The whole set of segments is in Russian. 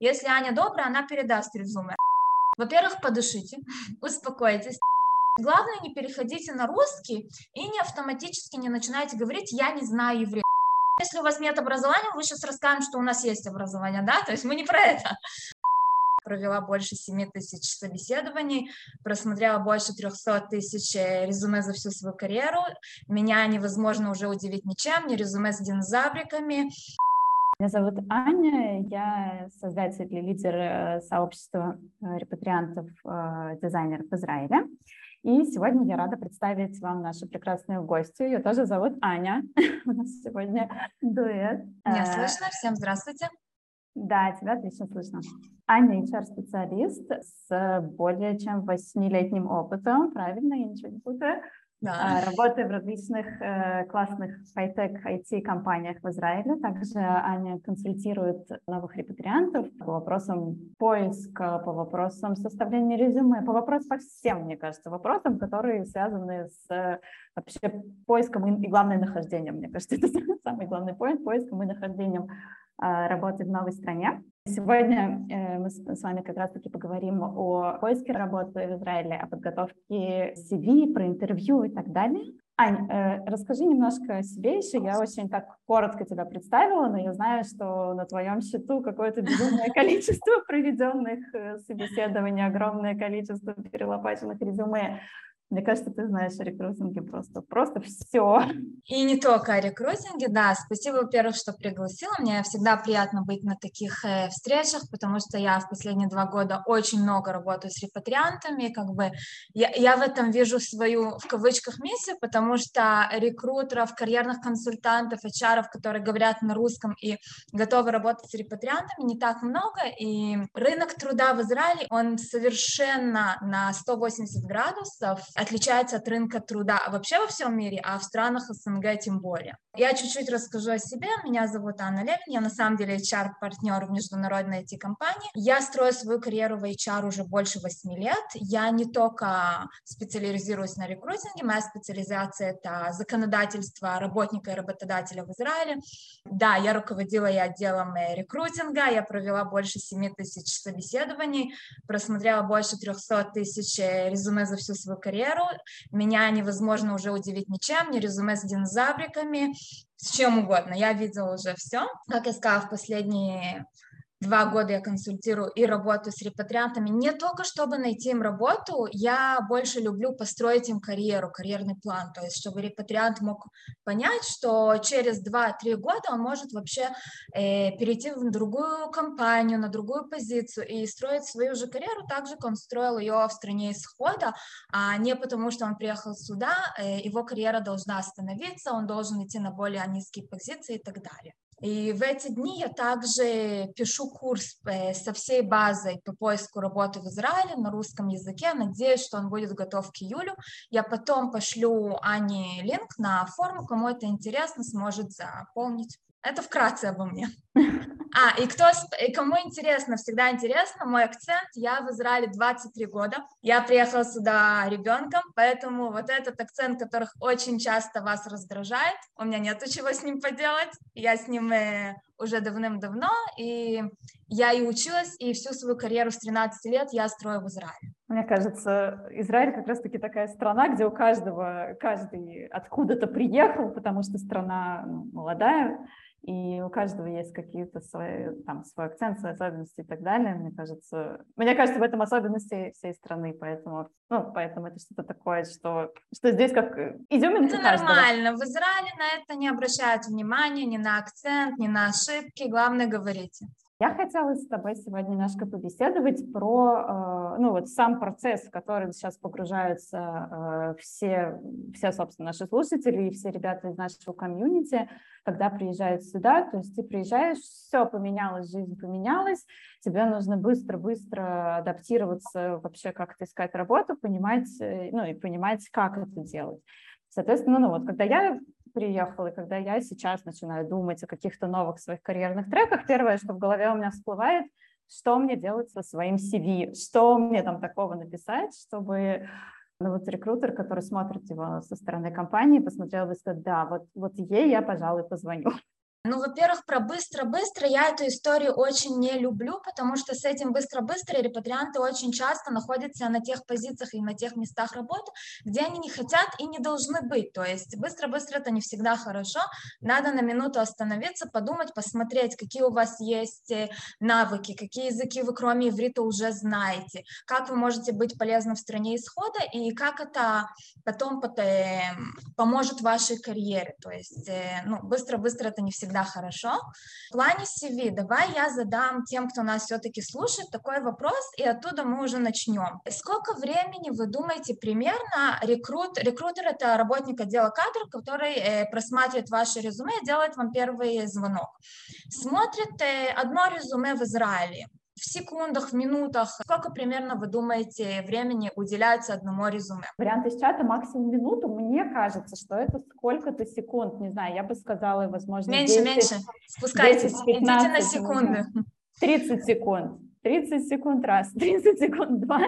Если Аня добрая, она передаст резюме. Во-первых, подышите, успокойтесь. Главное, не переходите на русский и не автоматически не начинайте говорить «я не знаю еврей». Если у вас нет образования, мы сейчас расскажем, что у нас есть образование, да, то есть мы не про это. Провела больше 7 тысяч собеседований, просмотрела больше 300 тысяч э, резюме за всю свою карьеру. Меня невозможно уже удивить ничем, не резюме с динозавриками. Меня зовут Аня, я создатель и лидер э, сообщества э, репатриантов, дизайнеров в Израиле. И сегодня я рада представить вам нашу прекрасную гостью. Ее тоже зовут Аня. У нас сегодня дуэт. Меня э, слышно? Всем здравствуйте. Да, тебя отлично слышно. Аня HR-специалист с более чем восьмилетним опытом, правильно, я ничего не путаю, да. А, работаю в различных э, классных хай-тек IT-компаниях в Израиле. Также Аня консультирует новых репатриантов по вопросам поиска, по вопросам составления резюме, по вопросам по всем, мне кажется, вопросам, которые связаны с э, вообще поиском и, и главное, нахождением. Мне кажется, это самый главный поинт, поиском и нахождением э, работы в новой стране. Сегодня э, мы с вами как раз-таки поговорим о поиске работы в Израиле, о подготовке CV, про интервью и так далее. Ань, э, расскажи немножко о себе еще. Я очень так коротко тебя представила, но я знаю, что на твоем счету какое-то безумное количество проведенных э, собеседований, огромное количество перелопаченных резюме. Мне кажется, ты знаешь о рекрутинге просто, просто все. И не только о рекрутинге, да. Спасибо, во-первых, что пригласила. Мне всегда приятно быть на таких э, встречах, потому что я в последние два года очень много работаю с репатриантами. Как бы я, я в этом вижу свою, в кавычках, миссию, потому что рекрутеров, карьерных консультантов, HR, которые говорят на русском и готовы работать с репатриантами, не так много. И рынок труда в Израиле, он совершенно на 180 градусов отличается от рынка труда вообще во всем мире, а в странах СНГ тем более. Я чуть-чуть расскажу о себе. Меня зовут Анна Левин, я на самом деле HR-партнер в международной IT-компании. Я строю свою карьеру в HR уже больше 8 лет. Я не только специализируюсь на рекрутинге, моя специализация — это законодательство работника и работодателя в Израиле. Да, я руководила и отделом рекрутинга, я провела больше 7 тысяч собеседований, просмотрела больше 300 тысяч резюме за всю свою карьеру, карьеру. Меня невозможно уже удивить ничем, ни резюме с динозавриками, с чем угодно. Я видела уже все. Как я сказала, в последние два года я консультирую и работаю с репатриантами не только чтобы найти им работу, я больше люблю построить им карьеру, карьерный план, то есть чтобы репатриант мог понять, что через 2-3 года он может вообще э, перейти в другую компанию, на другую позицию и строить свою же карьеру так же, как он строил ее в стране исхода, а не потому, что он приехал сюда, э, его карьера должна остановиться, он должен идти на более низкие позиции и так далее. И в эти дни я также пишу курс э, со всей базой по поиску работы в Израиле на русском языке. Надеюсь, что он будет готов к июлю. Я потом пошлю Ане линк на форму, кому это интересно, сможет заполнить. Это вкратце обо мне. А, и кто, и кому интересно, всегда интересно, мой акцент, я в Израиле 23 года, я приехала сюда ребенком, поэтому вот этот акцент, которых очень часто вас раздражает, у меня нету чего с ним поделать, я с ним э, уже давным-давно, и я и училась, и всю свою карьеру с 13 лет я строю в Израиле. Мне кажется, Израиль как раз-таки такая страна, где у каждого, каждый откуда-то приехал, потому что страна ну, молодая, и у каждого есть какие-то свои, там, свой акцент, свои особенности и так далее. Мне кажется, мне кажется, в этом особенности всей страны, поэтому, ну, поэтому это что-то такое, что, что здесь как изюминка Это нормально. В Израиле на это не обращают внимания, ни на акцент, ни на ошибки. Главное, говорите. Я хотела с тобой сегодня немножко побеседовать про э, ну, вот сам процесс, в который сейчас погружаются э, все, все, собственно, наши слушатели и все ребята из нашего комьюнити, когда приезжают сюда. То есть ты приезжаешь, все поменялось, жизнь поменялась, тебе нужно быстро-быстро адаптироваться, вообще как-то искать работу, понимать, э, ну и понимать, как это делать. Соответственно, ну вот, когда я приехала, и когда я сейчас начинаю думать о каких-то новых своих карьерных треках, первое, что в голове у меня всплывает, что мне делать со своим CV, что мне там такого написать, чтобы ну, вот рекрутер, который смотрит его со стороны компании, посмотрел бы и сказал, да, вот, вот ей я, пожалуй, позвоню. Ну, во-первых, про быстро-быстро я эту историю очень не люблю, потому что с этим быстро-быстро репатрианты очень часто находятся на тех позициях и на тех местах работы, где они не хотят и не должны быть. То есть быстро-быстро это не всегда хорошо. Надо на минуту остановиться, подумать, посмотреть, какие у вас есть э, навыки, какие языки вы кроме иврита уже знаете, как вы можете быть полезны в стране исхода и как это потом э, поможет вашей карьере. То есть э, ну, быстро-быстро это не всегда хорошо. В плане CV давай я задам тем, кто нас все-таки слушает, такой вопрос, и оттуда мы уже начнем. Сколько времени вы думаете примерно рекрут, рекрутер это работник отдела кадров, который э, просматривает ваше резюме и делает вам первый звонок. Смотрит э, одно резюме в Израиле, в секундах, в минутах? Сколько примерно, вы думаете, времени уделяется одному резюме? Вариант из чата максимум минуту. Мне кажется, что это сколько-то секунд. Не знаю, я бы сказала, возможно, Меньше, 10, меньше. Спускайтесь, 10, 15, идите на секунды. 30 секунд. 30 секунд раз, 30 секунд два.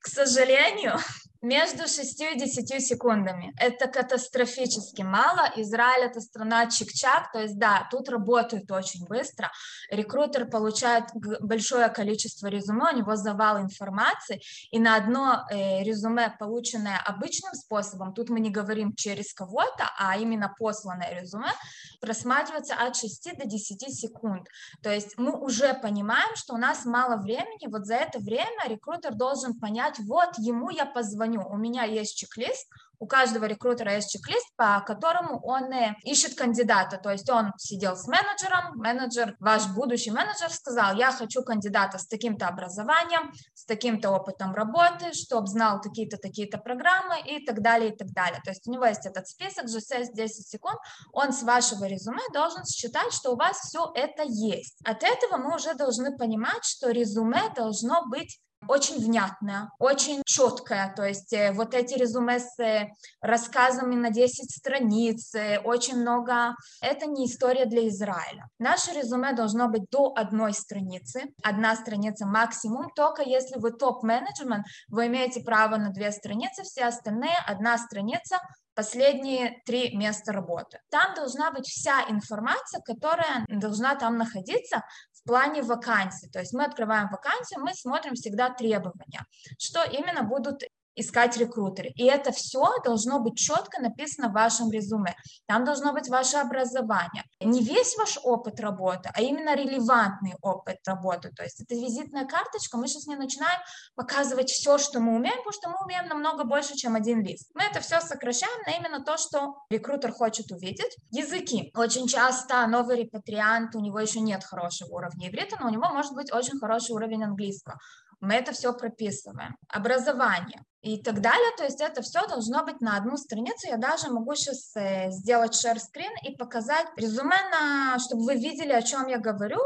К сожалению, между 6 и 10 секундами. Это катастрофически мало. Израиль – это страна чик-чак, то есть да, тут работают очень быстро. Рекрутер получает большое количество резюме, у него завал информации, и на одно э, резюме, полученное обычным способом, тут мы не говорим через кого-то, а именно посланное резюме, просматривается от 6 до 10 секунд. То есть мы уже понимаем, что у нас мало времени, вот за это время рекрутер должен понять, вот ему я позвоню, звоню, у меня есть чек-лист, у каждого рекрутера есть чек-лист, по которому он э, ищет кандидата. То есть он сидел с менеджером, менеджер, ваш будущий менеджер сказал, я хочу кандидата с таким-то образованием, с таким-то опытом работы, чтобы знал какие-то такие-то программы и так далее, и так далее. То есть у него есть этот список, же 6-10 секунд, он с вашего резюме должен считать, что у вас все это есть. От этого мы уже должны понимать, что резюме должно быть очень внятная, очень четкая, то есть э, вот эти резюме с э, рассказами на 10 страниц, э, очень много, это не история для Израиля. Наше резюме должно быть до одной страницы, одна страница максимум, только если вы топ-менеджмент, вы имеете право на две страницы, все остальные одна страница, последние три места работы. Там должна быть вся информация, которая должна там находиться в плане вакансий. То есть мы открываем вакансию, мы смотрим всегда требования, что именно будут искать рекрутеры. И это все должно быть четко написано в вашем резюме. Там должно быть ваше образование. Не весь ваш опыт работы, а именно релевантный опыт работы. То есть это визитная карточка. Мы сейчас не начинаем показывать все, что мы умеем, потому что мы умеем намного больше, чем один лист. Мы это все сокращаем на именно то, что рекрутер хочет увидеть. Языки. Очень часто новый репатриант, у него еще нет хорошего уровня иврита, но у него может быть очень хороший уровень английского мы это все прописываем. Образование и так далее. То есть это все должно быть на одну страницу. Я даже могу сейчас э, сделать share screen и показать резюме, на, чтобы вы видели, о чем я говорю.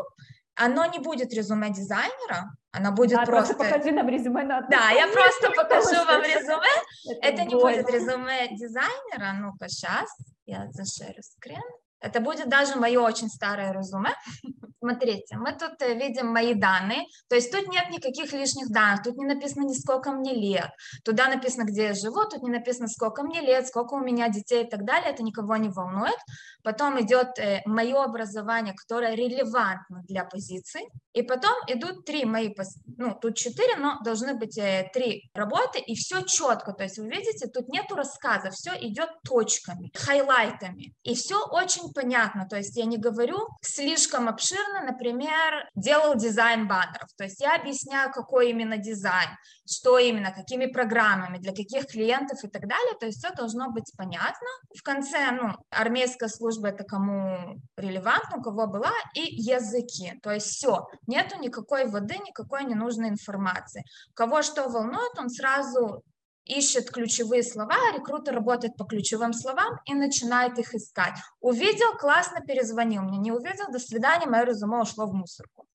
Оно не будет резюме дизайнера, оно будет да, просто... просто покажи нам резюме на Да, я просто покажу вам резюме. Это не будет резюме дизайнера. Ну-ка, сейчас я зашерю скрин. Это будет даже мое очень старое резюме. Смотрите, мы тут э, видим мои данные, то есть тут нет никаких лишних данных, тут не написано ни сколько мне лет, туда написано, где я живу, тут не написано, сколько мне лет, сколько у меня детей и так далее, это никого не волнует. Потом идет э, мое образование, которое релевантно для позиции, и потом идут три мои, ну тут четыре, но должны быть э, три работы, и все четко, то есть вы видите, тут нету рассказа, все идет точками, хайлайтами, и все очень понятно, то есть я не говорю слишком обширно, например, делал дизайн баннеров, то есть я объясняю, какой именно дизайн, что именно, какими программами, для каких клиентов и так далее, то есть все должно быть понятно. В конце, ну, армейская служба это кому релевантно, у кого была, и языки, то есть все, нету никакой воды, никакой ненужной информации. Кого что волнует, он сразу ищет ключевые слова, рекрутер работает по ключевым словам и начинает их искать. Увидел, классно, перезвонил мне, не увидел, до свидания, мое резюме ушло в мусорку.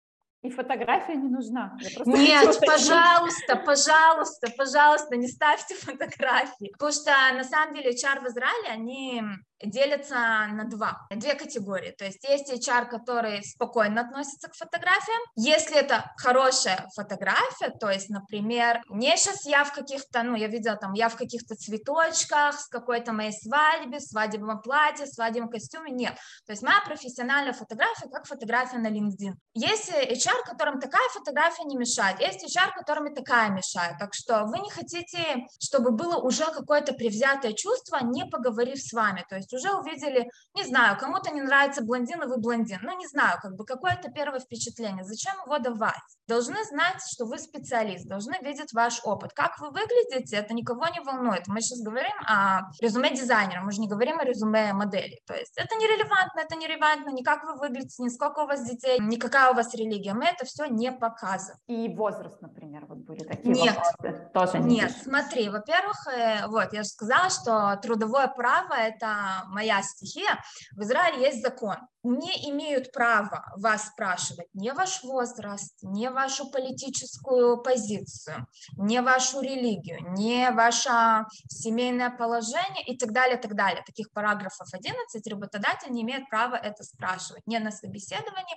И фотография не нужна. Нет, пожалуйста, пожалуйста, пожалуйста, не ставьте фотографии. Потому что на самом деле HR в Израиле, они делятся на два, две категории. То есть есть HR, которые спокойно относятся к фотографиям. Если это хорошая фотография, то есть, например, не сейчас я в каких-то, ну, я видела там, я в каких-то цветочках, с какой-то моей свадьбе, свадебном платье, свадебном костюме, нет. То есть моя профессиональная фотография, как фотография на LinkedIn. Есть HR, которым такая фотография не мешает, есть HR, которым такая мешает. Так что вы не хотите, чтобы было уже какое-то привзятое чувство, не поговорив с вами. То есть уже увидели, не знаю, кому-то не нравится блондин, и вы блондин. Ну, не знаю, как бы какое-то первое впечатление. Зачем его давать? Должны знать, что вы специалист, должны видеть ваш опыт. Как вы выглядите, это никого не волнует. Мы сейчас говорим о резюме дизайнера, мы же не говорим о резюме модели. То есть это нерелевантно, это нерелевантно, ни как вы выглядите, ни сколько у вас детей, ни какая у вас религия. Мы это все не показываем. И возраст, например, вот были такие Нет. вопросы. Тоже не Нет, смотри, во-первых, э, вот, я же сказала, что трудовое право – это моя стихия. В Израиле есть закон. Не имеют права вас спрашивать ни ваш возраст, ни вашу политическую позицию, ни вашу религию, ни ваше семейное положение и так далее, так далее. Таких параграфов 11 работодатель не имеет права это спрашивать. Не на собеседовании,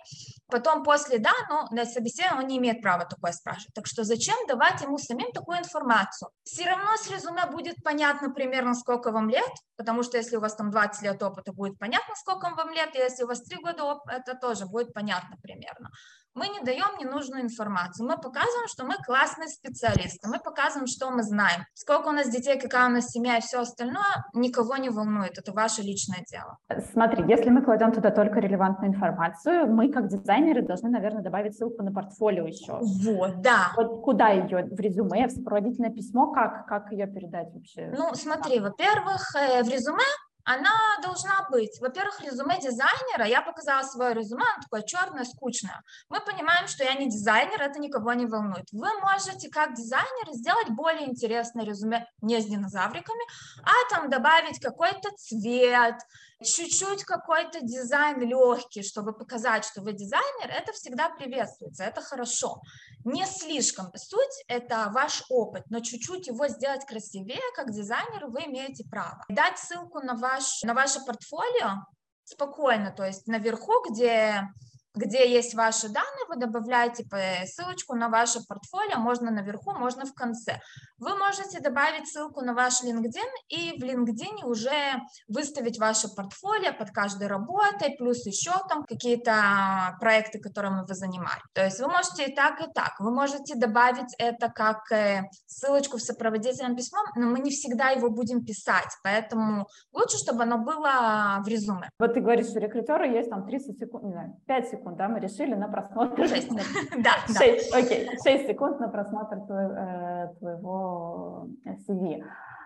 потом после, да, но на собеседовании он не имеет права такое спрашивать. Так что зачем давать ему самим такую информацию? Все равно с резюме будет понятно примерно, сколько вам лет, потому что если у вас там 20 лет опыта, будет понятно, сколько вам лет, если у вас 3 года опыта, это тоже будет понятно примерно мы не даем ненужную информацию. Мы показываем, что мы классные специалисты, мы показываем, что мы знаем. Сколько у нас детей, какая у нас семья и все остальное, никого не волнует, это ваше личное дело. Смотри, если мы кладем туда только релевантную информацию, мы как дизайнеры должны, наверное, добавить ссылку на портфолио еще. Вот, да. Вот куда ее? В резюме, в сопроводительное письмо? Как, как ее передать вообще? Ну, смотри, во-первых, э, в резюме она должна быть, во-первых, резюме дизайнера, я показала свое резюме, оно такое черное, скучное. Мы понимаем, что я не дизайнер, это никого не волнует. Вы можете как дизайнер сделать более интересное резюме не с динозавриками, а там добавить какой-то цвет, чуть-чуть какой-то дизайн легкий, чтобы показать, что вы дизайнер, это всегда приветствуется, это хорошо. Не слишком. Суть – это ваш опыт, но чуть-чуть его сделать красивее, как дизайнер, вы имеете право. Дать ссылку на, ваш, на ваше портфолио спокойно, то есть наверху, где где есть ваши данные, вы добавляете ссылочку на ваше портфолио, можно наверху, можно в конце. Вы можете добавить ссылку на ваш LinkedIn и в LinkedIn уже выставить ваше портфолио под каждой работой, плюс еще там какие-то проекты, которыми вы занимались. То есть вы можете и так, и так. Вы можете добавить это как э, ссылочку в сопроводительном письмом, но мы не всегда его будем писать, поэтому лучше, чтобы оно было в резюме. Вот ты говоришь, что рекрутеры есть там 30 секунд, не знаю, 5 секунд, да, мы решили на просмотр. 6. Да, 6, окей, 6 секунд на просмотр э, твоего CV.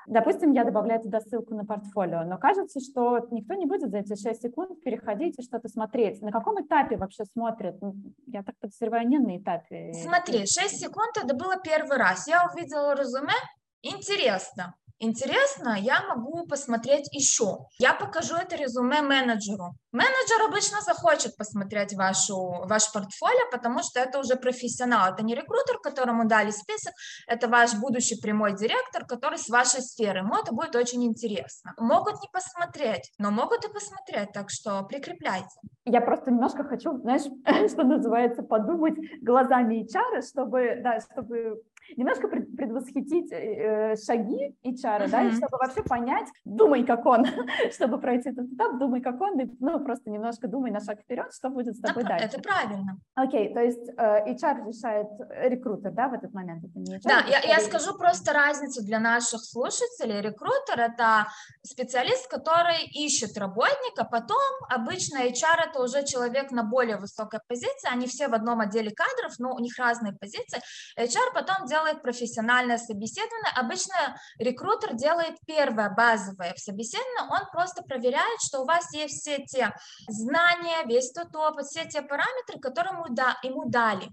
Допустим, я добавляю туда ссылку на портфолио, но кажется, что никто не будет за эти 6 секунд переходить и что-то смотреть. На каком этапе вообще смотрят? Я так подозреваю, не на этапе. Смотри, 6 секунд это было первый раз. Я увидела резюме, интересно интересно, я могу посмотреть еще. Я покажу это резюме менеджеру. Менеджер обычно захочет посмотреть вашу, ваш портфолио, потому что это уже профессионал. Это не рекрутер, которому дали список, это ваш будущий прямой директор, который с вашей сферы. Ему это будет очень интересно. Могут не посмотреть, но могут и посмотреть, так что прикрепляйте. Я просто немножко хочу, знаешь, что называется, подумать глазами HR, чтобы, да, чтобы немножко предвосхитить э, шаги HR, mm-hmm. да, и чтобы вообще понять, думай, как он, чтобы пройти этот этап, думай, как он, и, ну, просто немножко думай на шаг вперед, что будет с тобой да, дальше. Это правильно. Окей, okay, то есть э, HR решает э, рекрутер, да, в этот момент? Это не HR, да, я, я скажу просто разницу для наших слушателей. Рекрутер – это специалист, который ищет работника, потом обычно HR – это уже человек на более высокой позиции, они все в одном отделе кадров, но у них разные позиции. HR потом делает профессиональное собеседование. Обычно рекрутер делает первое базовое собеседование, он просто проверяет, что у вас есть все те знания, весь тот опыт, все те параметры, которые ему, да, ему дали.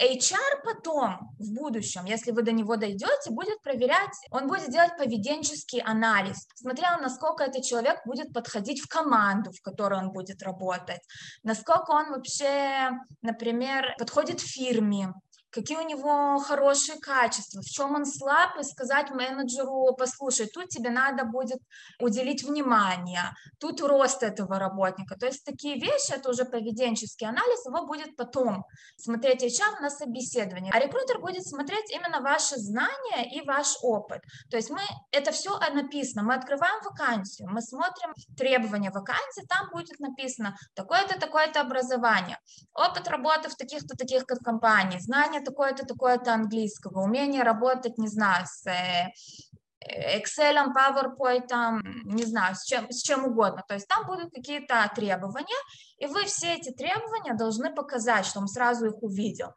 HR потом, в будущем, если вы до него дойдете, будет проверять, он будет делать поведенческий анализ, смотря насколько этот человек будет подходить в команду, в которой он будет работать, насколько он вообще, например, подходит фирме, какие у него хорошие качества, в чем он слаб, и сказать менеджеру, послушай, тут тебе надо будет уделить внимание, тут рост этого работника. То есть такие вещи, это уже поведенческий анализ, его будет потом смотреть HR на собеседование. А рекрутер будет смотреть именно ваши знания и ваш опыт. То есть мы, это все написано, мы открываем вакансию, мы смотрим требования вакансии, там будет написано такое-то, такое-то образование, опыт работы в таких-то, таких компаниях, знания такое-то, такое-то английского, умение работать, не знаю, с э, Excel, PowerPoint, не знаю, с чем, с чем угодно. То есть там будут какие-то требования, и вы все эти требования должны показать, что он сразу их увидел.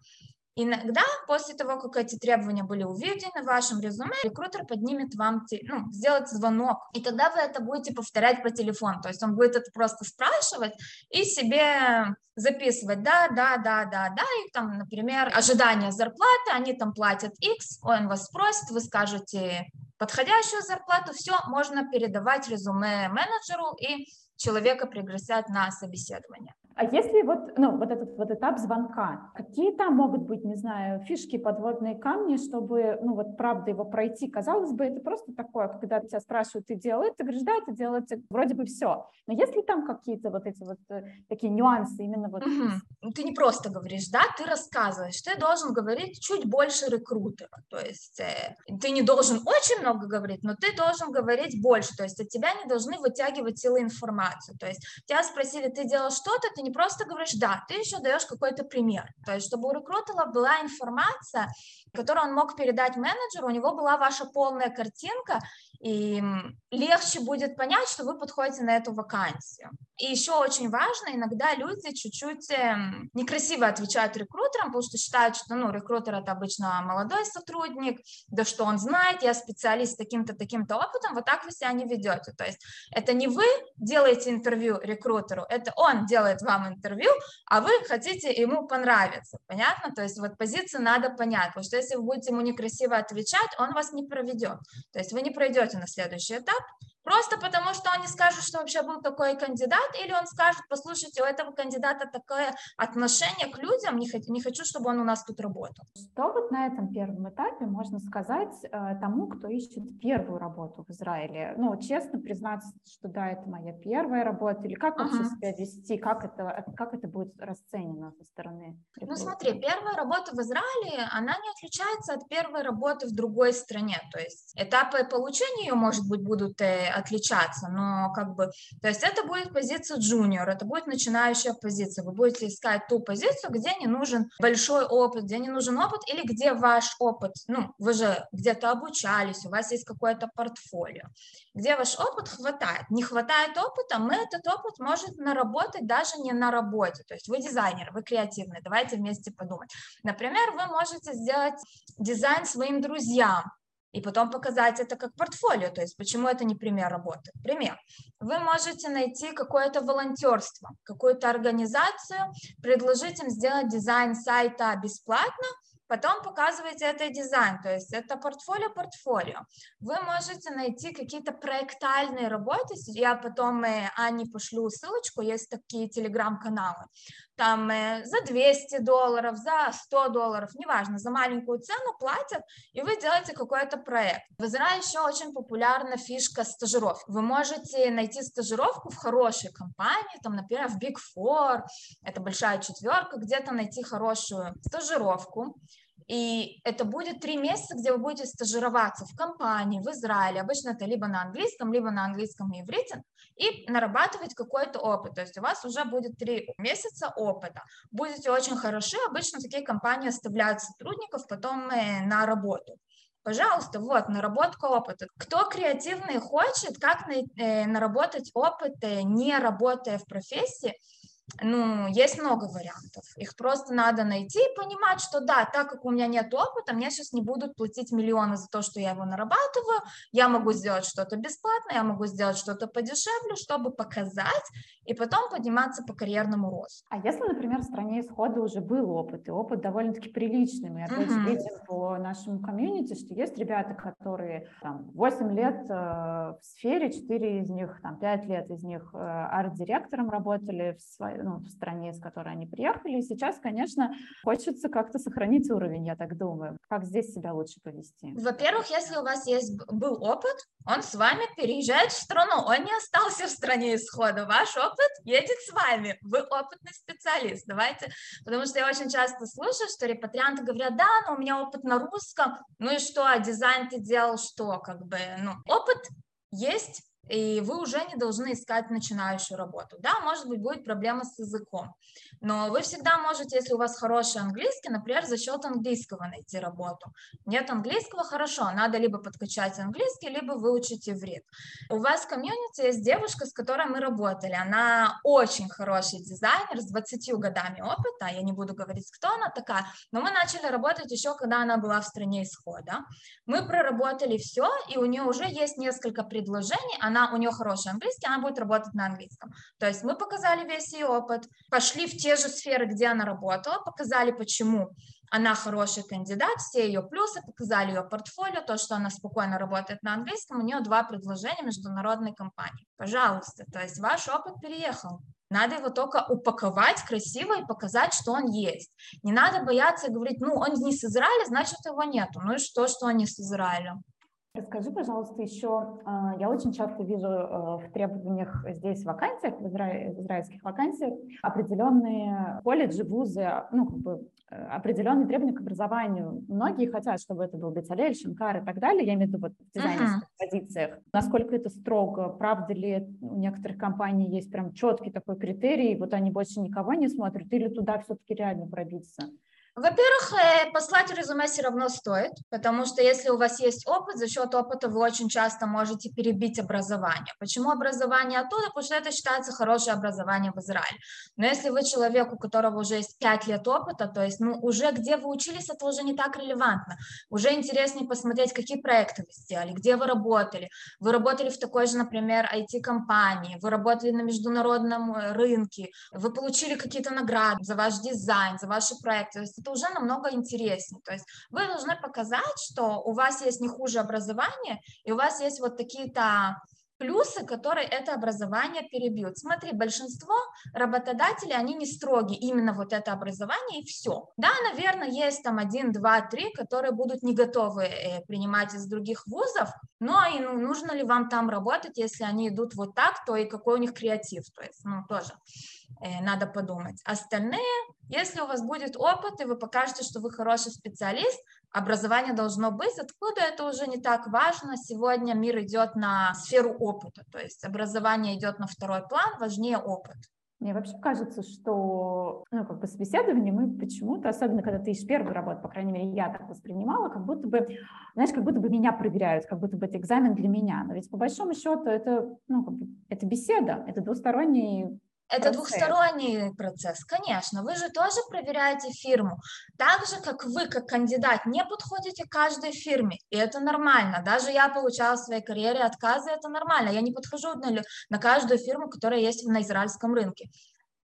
Иногда после того, как эти требования были увидены в вашем резюме, рекрутер поднимет вам, ну, сделать звонок, и тогда вы это будете повторять по телефону, то есть он будет это просто спрашивать и себе записывать, да, да, да, да, да, и там, например, ожидание зарплаты, они там платят X, он вас спросит, вы скажете подходящую зарплату, все, можно передавать резюме менеджеру, и человека пригласят на собеседование. А если вот, ну, вот этот вот этап звонка, какие там могут быть, не знаю, фишки, подводные камни, чтобы, ну, вот правда его пройти? Казалось бы, это просто такое, когда тебя спрашивают, ты делал это, ты говоришь, да, это делается, вроде бы все. Но если там какие-то вот эти вот э, такие нюансы именно вот... Угу. Ты не просто говоришь, да, ты рассказываешь, ты должен говорить чуть больше рекрутера, то есть э, ты не должен очень много говорить, но ты должен говорить больше, то есть от тебя не должны вытягивать целую информацию, то есть тебя спросили, ты делал что-то, ты не просто говоришь «да», ты еще даешь какой-то пример. То есть чтобы у рекрутера была информация, которую он мог передать менеджеру, у него была ваша полная картинка, и легче будет понять, что вы подходите на эту вакансию. И еще очень важно, иногда люди чуть-чуть эм, некрасиво отвечают рекрутерам, потому что считают, что ну, рекрутер это обычно молодой сотрудник, да что он знает, я специалист с таким-то, таким-то опытом, вот так вы себя не ведете. То есть это не вы делаете интервью рекрутеру, это он делает вам интервью, а вы хотите ему понравиться, понятно? То есть вот позицию надо понять, потому что если вы будете ему некрасиво отвечать, он вас не проведет. То есть вы не пройдете на следующий этап, Просто потому, что он не скажет, что вообще был такой кандидат, или он скажет, послушайте, у этого кандидата такое отношение к людям, не хочу, не хочу, чтобы он у нас тут работал. Что вот на этом первом этапе можно сказать э, тому, кто ищет первую работу в Израиле? Ну, честно признаться, что да, это моя первая работа, или как вообще uh-huh. себя вести, как это, как это будет расценено со стороны? Ну, смотри, первая работа в Израиле, она не отличается от первой работы в другой стране, то есть этапы получения ее, может быть, будут э, отличаться, но как бы, то есть это будет позиция джуниор, это будет начинающая позиция, вы будете искать ту позицию, где не нужен большой опыт, где не нужен опыт или где ваш опыт, ну, вы же где-то обучались, у вас есть какое-то портфолио, где ваш опыт хватает. Не хватает опыта, мы этот опыт можем наработать даже не на работе, то есть вы дизайнер, вы креативный, давайте вместе подумать. Например, вы можете сделать дизайн своим друзьям, и потом показать это как портфолио, то есть почему это не пример работы. Пример. Вы можете найти какое-то волонтерство, какую-то организацию, предложить им сделать дизайн сайта бесплатно, Потом показываете это дизайн, то есть это портфолио-портфолио. Вы можете найти какие-то проектальные работы. Я потом э, Ане пошлю ссылочку, есть такие телеграм-каналы. Там за 200 долларов, за 100 долларов, неважно, за маленькую цену платят, и вы делаете какой-то проект. В Израиле еще очень популярна фишка стажировки. Вы можете найти стажировку в хорошей компании, там, например, в Big Four, это большая четверка, где-то найти хорошую стажировку, и это будет три месяца, где вы будете стажироваться в компании, в Израиле. Обычно это либо на английском, либо на английском и иврите. И нарабатывать какой-то опыт. То есть у вас уже будет три месяца опыта. Будете очень хороши. Обычно такие компании оставляют сотрудников потом э, на работу. Пожалуйста, вот, наработка опыта. Кто креативный хочет, как э, наработать опыт, э, не работая в профессии, ну, есть много вариантов. Их просто надо найти и понимать, что да, так как у меня нет опыта, мне сейчас не будут платить миллионы за то, что я его нарабатываю, я могу сделать что-то бесплатно, я могу сделать что-то подешевле, чтобы показать, и потом подниматься по карьерному росту. А если, например, в стране исхода уже был опыт, и опыт довольно-таки приличный, мы опять uh-huh. видим нашему комьюнити, что есть ребята, которые там, 8 лет э, в сфере, 4 из них, там, 5 лет из них э, арт-директором работали в, своей, ну, в стране, из которой они приехали. И сейчас, конечно, хочется как-то сохранить уровень, я так думаю. Как здесь себя лучше повести? Во-первых, если у вас есть был опыт, он с вами переезжает в страну, он не остался в стране исхода. Ваш опыт едет с вами, вы опытный специалист. Давайте, потому что я очень часто слышу, что репатрианты говорят, да, но у меня опыт на русском, ну и что, а дизайн ты делал что, как бы, ну, опыт есть, и вы уже не должны искать начинающую работу. Да, может быть, будет проблема с языком, но вы всегда можете, если у вас хороший английский, например, за счет английского найти работу. Нет английского, хорошо, надо либо подкачать английский, либо выучить иврит. У вас в комьюнити есть девушка, с которой мы работали, она очень хороший дизайнер с 20 годами опыта, я не буду говорить, кто она такая, но мы начали работать еще, когда она была в стране исхода. Мы проработали все, и у нее уже есть несколько предложений, она, у нее хороший английский, она будет работать на английском. То есть мы показали весь ее опыт, пошли в те же сферы, где она работала, показали, почему она хороший кандидат, все ее плюсы, показали ее портфолио, то, что она спокойно работает на английском, у нее два предложения международной компании. Пожалуйста, то есть ваш опыт переехал. Надо его только упаковать красиво и показать, что он есть. Не надо бояться говорить, ну, он не с Израиля, значит, его нету. Ну и что, что он не с Израилем? Расскажи, пожалуйста, еще, а, я очень часто вижу э, в требованиях здесь вакансиях, в, изра... в израильских вакансиях, определенные колледжи, вузы, ну, как бы определенные требования к образованию. Многие хотят, чтобы это был Бецалель, Шинкар и так далее, я имею в виду вот в дизайнерских uh-huh. позициях. Насколько это строго? Правда ли у некоторых компаний есть прям четкий такой критерий, вот они больше никого не смотрят, или туда все-таки реально пробиться? Во-первых, э, послать резюме все равно стоит, потому что если у вас есть опыт, за счет опыта вы очень часто можете перебить образование. Почему образование оттуда? Потому что это считается хорошее образование в Израиле. Но если вы человек, у которого уже есть 5 лет опыта, то есть ну, уже где вы учились, это уже не так релевантно. Уже интереснее посмотреть, какие проекты вы сделали, где вы работали. Вы работали в такой же, например, IT-компании, вы работали на международном э, рынке, вы получили какие-то награды за ваш дизайн, за ваши проекты. То есть это уже намного интереснее. То есть вы должны показать, что у вас есть не хуже образование, и у вас есть вот такие-то плюсы, которые это образование перебьют. Смотри, большинство работодателей, они не строги, именно вот это образование и все. Да, наверное, есть там один, два, три, которые будут не готовы э, принимать из других вузов, но и ну, нужно ли вам там работать, если они идут вот так, то и какой у них креатив, то есть, ну, тоже э, надо подумать. Остальные, если у вас будет опыт, и вы покажете, что вы хороший специалист, образование должно быть, откуда это уже не так важно. Сегодня мир идет на сферу опыта, то есть образование идет на второй план, важнее опыт. Мне вообще кажется, что ну, как бы собеседование мы почему-то, особенно когда ты ищешь первую работу, по крайней мере, я так воспринимала, как будто бы, знаешь, как будто бы меня проверяют, как будто бы это экзамен для меня. Но ведь по большому счету это, ну, как бы, это беседа, это двусторонний это процесс. двухсторонний процесс, конечно. Вы же тоже проверяете фирму. Так же, как вы, как кандидат, не подходите каждой фирме. И это нормально. Даже я получала в своей карьере отказы, это нормально. Я не подхожу на, на каждую фирму, которая есть на израильском рынке.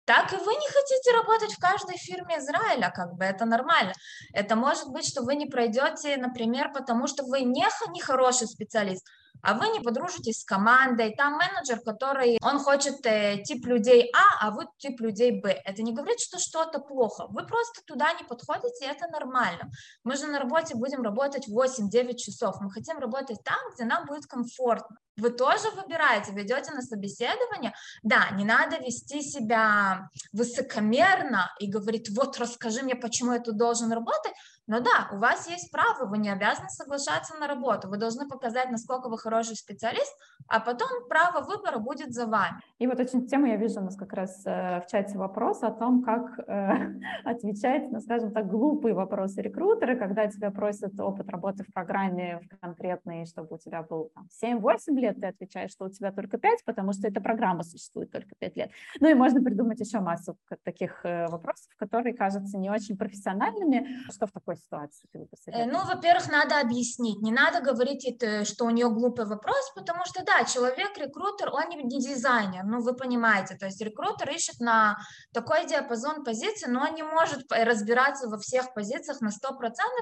Так и вы не хотите работать в каждой фирме Израиля, как бы это нормально. Это может быть, что вы не пройдете, например, потому что вы не, не хороший специалист, а вы не подружитесь с командой, там менеджер, который, он хочет э, тип людей А, а вы тип людей Б. Это не говорит, что что-то плохо, вы просто туда не подходите, и это нормально. Мы же на работе будем работать 8-9 часов, мы хотим работать там, где нам будет комфортно. Вы тоже выбираете, ведете на собеседование, да, не надо вести себя высокомерно и говорить, вот расскажи мне, почему я тут должен работать, но да, у вас есть право, вы не обязаны соглашаться на работу, вы должны показать, насколько вы хороший специалист, а потом право выбора будет за вами. И вот очень тему я вижу у нас как раз э, в чате вопрос о том, как э, отвечать на, скажем так, глупые вопросы рекрутеры, когда тебя просят опыт работы в программе в конкретной, чтобы у тебя был 7-8 лет, ты отвечаешь, что у тебя только 5, потому что эта программа существует только 5 лет. Ну и можно придумать еще массу таких э, вопросов, которые кажутся не очень профессиональными, что в такой такой ситуации ты бы э, Ну, во-первых, надо объяснить. Не надо говорить, это, что у нее глупый вопрос, потому что, да, человек, рекрутер, он не дизайнер, ну, вы понимаете. То есть рекрутер ищет на такой диапазон позиций, но он не может разбираться во всех позициях на 100%,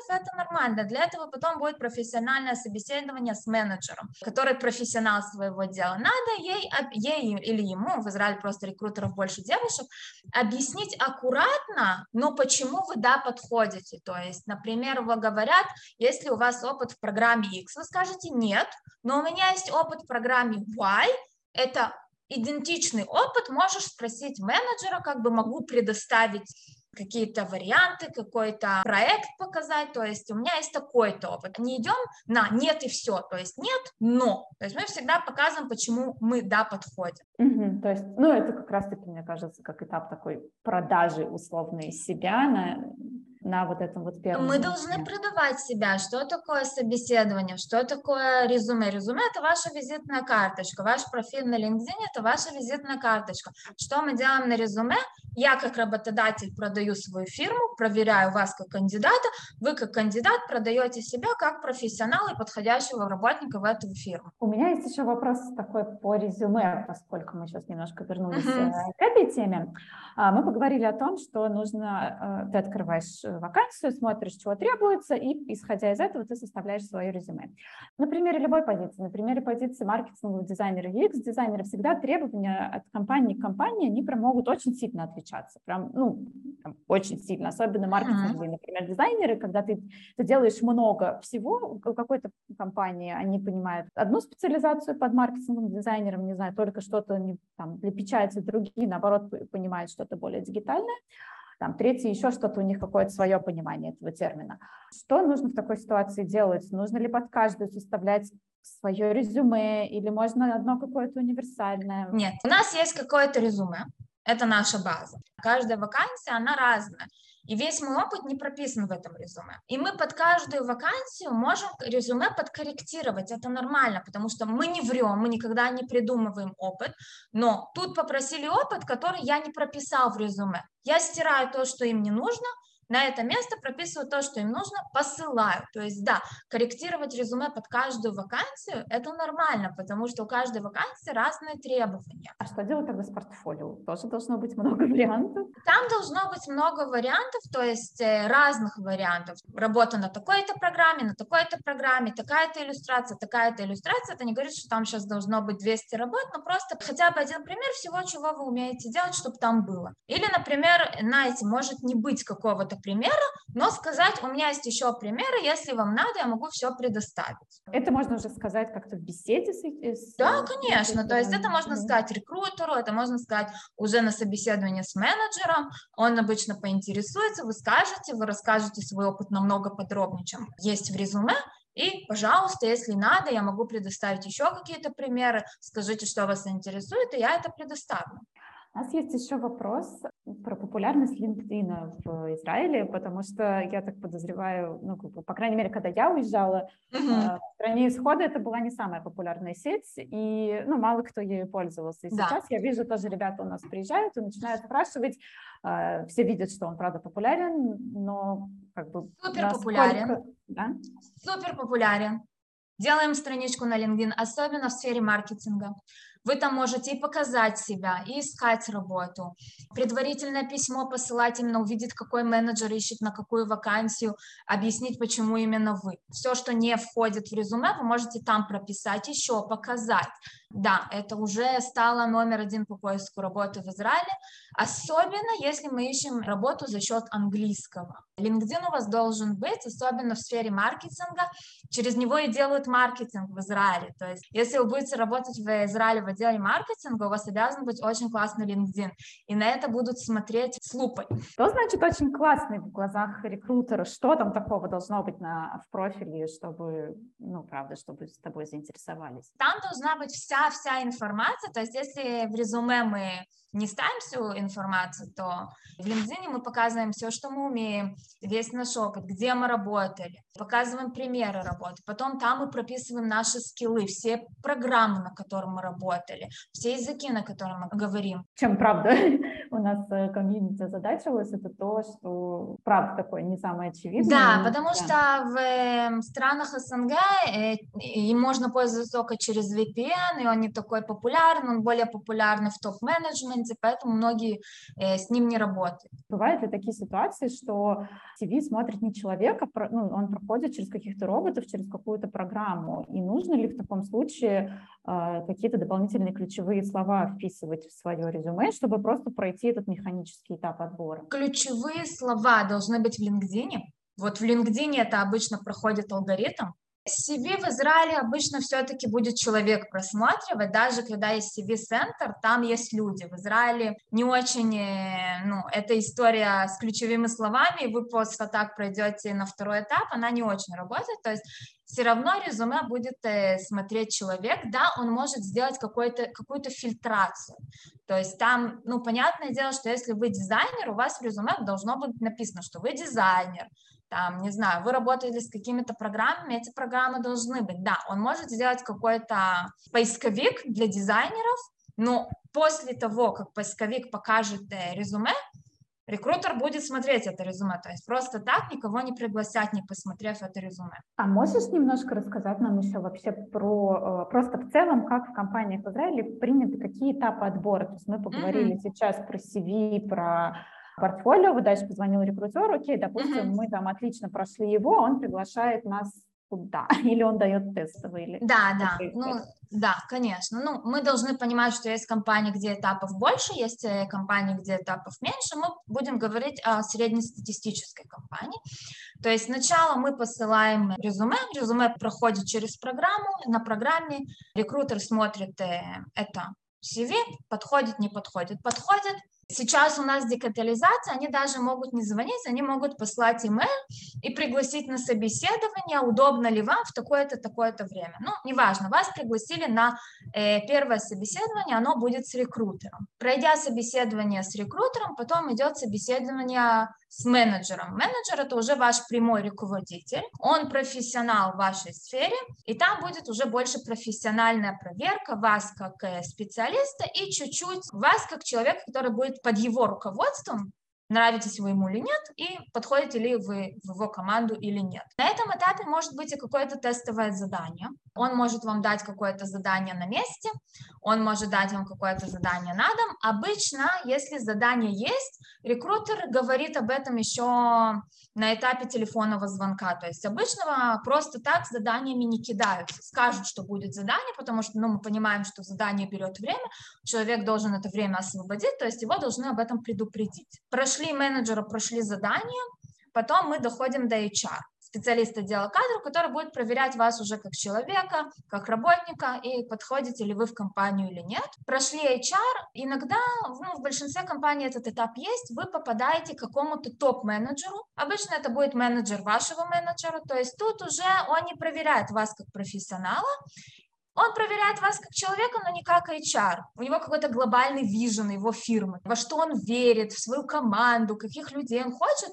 это нормально. Для этого потом будет профессиональное собеседование с менеджером, который профессионал своего дела. Надо ей, ей или ему, в Израиле просто рекрутеров больше девушек, объяснить аккуратно, но почему вы, да, подходите. То есть, например, вы говорят, если у вас опыт в программе X, вы скажете нет, но у меня есть опыт в программе Y, это идентичный опыт, можешь спросить менеджера, как бы могу предоставить какие-то варианты, какой-то проект показать, то есть у меня есть такой-то опыт. Не идем на нет и все, то есть нет, но. То есть мы всегда показываем, почему мы, да, подходим. Угу, то есть, ну, это как раз-таки, мне кажется, как этап такой продажи условной себя на на вот этом вот первом. Мы должны продавать себя. Что такое собеседование? Что такое резюме? Резюме – это ваша визитная карточка. Ваш профиль на LinkedIn – это ваша визитная карточка. Что мы делаем на резюме? Я как работодатель продаю свою фирму, проверяю вас как кандидата. Вы как кандидат продаете себя как профессионал и подходящего работника в эту фирму. У меня есть еще вопрос такой по резюме, поскольку мы сейчас немножко вернулись uh-huh. к этой теме. А, мы поговорили о том, что нужно, э, ты открываешь вакансию, смотришь, чего требуется, и исходя из этого ты составляешь свое резюме. На примере любой позиции, на примере позиции маркетингового дизайнера UX-дизайнера всегда требования от компании к компании, они прям могут очень сильно отличаться, прям, ну, прям очень сильно, особенно маркетинговые, например, дизайнеры, когда ты, ты делаешь много всего у какой-то компании, они понимают одну специализацию под маркетинговым дизайнером, не знаю, только что-то там для печати, другие, наоборот, понимают что-то более дигитальное, там, третий еще что-то, у них какое-то свое понимание этого термина. Что нужно в такой ситуации делать? Нужно ли под каждую составлять свое резюме или можно одно какое-то универсальное? Нет, у нас есть какое-то резюме, это наша база. Каждая вакансия, она разная. И весь мой опыт не прописан в этом резюме. И мы под каждую вакансию можем резюме подкорректировать. Это нормально, потому что мы не врем, мы никогда не придумываем опыт. Но тут попросили опыт, который я не прописал в резюме. Я стираю то, что им не нужно, на это место прописывают то, что им нужно, посылают. То есть, да, корректировать резюме под каждую вакансию – это нормально, потому что у каждой вакансии разные требования. А что делать тогда с портфолио? Тоже должно быть много вариантов? Там должно быть много вариантов, то есть э, разных вариантов. Работа на такой-то программе, на такой-то программе, такая-то иллюстрация, такая-то иллюстрация. Это не говорит, что там сейчас должно быть 200 работ, но просто хотя бы один пример всего, чего вы умеете делать, чтобы там было. Или, например, знаете, может не быть какого-то какого-то примера, но сказать, у меня есть еще примеры, если вам надо, я могу все предоставить. Это можно уже сказать как-то в беседе с... с да, конечно, то есть это можно сказать рекрутеру, это можно сказать уже на собеседовании с менеджером, он обычно поинтересуется, вы скажете, вы расскажете свой опыт намного подробнее, чем есть в резюме, и, пожалуйста, если надо, я могу предоставить еще какие-то примеры, скажите, что вас интересует, и я это предоставлю. У нас есть еще вопрос про популярность LinkedIn в Израиле, потому что я так подозреваю, ну, по крайней мере, когда я уезжала, uh-huh. в стране исхода это была не самая популярная сеть, и, ну, мало кто ею пользовался. И да. сейчас я вижу, тоже ребята у нас приезжают и начинают спрашивать, э, все видят, что он, правда, популярен, но как бы... Супер популярен. Да? Супер популярен. Делаем страничку на LinkedIn, особенно в сфере маркетинга. Вы там можете и показать себя, и искать работу. Предварительное письмо посылать, именно увидеть, какой менеджер ищет на какую вакансию, объяснить, почему именно вы. Все, что не входит в резюме, вы можете там прописать еще, показать. Да, это уже стало номер один по поиску работы в Израиле, особенно если мы ищем работу за счет английского. LinkedIn у вас должен быть, особенно в сфере маркетинга, через него и делают маркетинг в Израиле. То есть, если вы будете работать в Израиле в отделе маркетинга, у вас обязан быть очень классный LinkedIn, и на это будут смотреть с лупой. Что значит очень классный в глазах рекрутера? Что там такого должно быть на, в профиле, чтобы, ну, правда, чтобы с тобой заинтересовались? Там должна быть вся вся информация, то есть если в резюме мы не ставим всю информацию, то в LinkedIn мы показываем все, что мы умеем, весь наш опыт, где мы работали, показываем примеры работы. Потом там мы прописываем наши скиллы, все программы, на которых мы работали, все языки, на которых мы говорим. Чем правда у нас э, комьюнити задачилось, это то, что правда такое не самое очевидное. Да, потому да. что в эм, странах СНГ э, им можно пользоваться только через VPN, и он не такой популярный, он более популярный в топ-менеджменте, поэтому многие э, с ним не работают. Бывают ли такие ситуации, что CV смотрит не человек, а ну, он проходит через каких-то роботов, через какую-то программу, и нужно ли в таком случае э, какие-то дополнительные ключевые слова вписывать в свое резюме, чтобы просто пройти этот механический этап отбора? Ключевые слова должны быть в LinkedIn. Вот в LinkedIn это обычно проходит алгоритм, CV в Израиле обычно все-таки будет человек просматривать, даже когда есть CV-центр, там есть люди. В Израиле не очень, э, ну, эта история с ключевыми словами, вы просто так пройдете на второй этап, она не очень работает, то есть все равно резюме будет э, смотреть человек, да, он может сделать какую-то какую-то фильтрацию. То есть там, ну, понятное дело, что если вы дизайнер, у вас в резюме должно быть написано, что вы дизайнер, там, не знаю, вы работаете с какими-то программами, эти программы должны быть. Да, он может сделать какой-то поисковик для дизайнеров, но после того, как поисковик покажет э, резюме, рекрутер будет смотреть это резюме, то есть просто так никого не пригласят, не посмотрев это резюме. А можешь немножко рассказать нам еще вообще про, э, просто в целом, как в компаниях в Израиле приняты, какие этапы отбора? То есть мы поговорили mm-hmm. сейчас про CV, про портфолио, вы дальше позвонил рекрутеру, окей, допустим, uh-huh. мы там отлично прошли его, он приглашает нас куда? Или он дает тестовый? Или да, да, ну, да, конечно. Ну, мы должны понимать, что есть компании, где этапов больше, есть э, компании, где этапов меньше. Мы будем говорить о среднестатистической компании. То есть сначала мы посылаем резюме, резюме проходит через программу, на программе рекрутер смотрит э, это CV, подходит, не подходит, подходит, Сейчас у нас декатализация, они даже могут не звонить, они могут послать имейл и пригласить на собеседование, удобно ли вам в такое-то, такое-то время. Ну, неважно, вас пригласили на э, первое собеседование, оно будет с рекрутером. Пройдя собеседование с рекрутером, потом идет собеседование с менеджером. Менеджер – это уже ваш прямой руководитель, он профессионал в вашей сфере, и там будет уже больше профессиональная проверка вас как э, специалиста и чуть-чуть вас как человека, который будет под его руководством нравитесь вы ему или нет, и подходите ли вы в его команду или нет. На этом этапе может быть и какое-то тестовое задание. Он может вам дать какое-то задание на месте, он может дать вам какое-то задание на дом. Обычно, если задание есть, рекрутер говорит об этом еще на этапе телефонного звонка. То есть обычно просто так заданиями не кидаются. Скажут, что будет задание, потому что ну, мы понимаем, что задание берет время, человек должен это время освободить, то есть его должны об этом предупредить. Прошли менеджера, прошли задание, потом мы доходим до HR специалист отдела кадров, который будет проверять вас уже как человека, как работника, и подходите ли вы в компанию или нет. Прошли HR, иногда, ну, в большинстве компаний этот этап есть, вы попадаете к какому-то топ-менеджеру, обычно это будет менеджер вашего менеджера, то есть тут уже он не проверяет вас как профессионала, он проверяет вас как человека, но не как HR. У него какой-то глобальный вижен его фирмы, во что он верит, в свою команду, каких людей он хочет.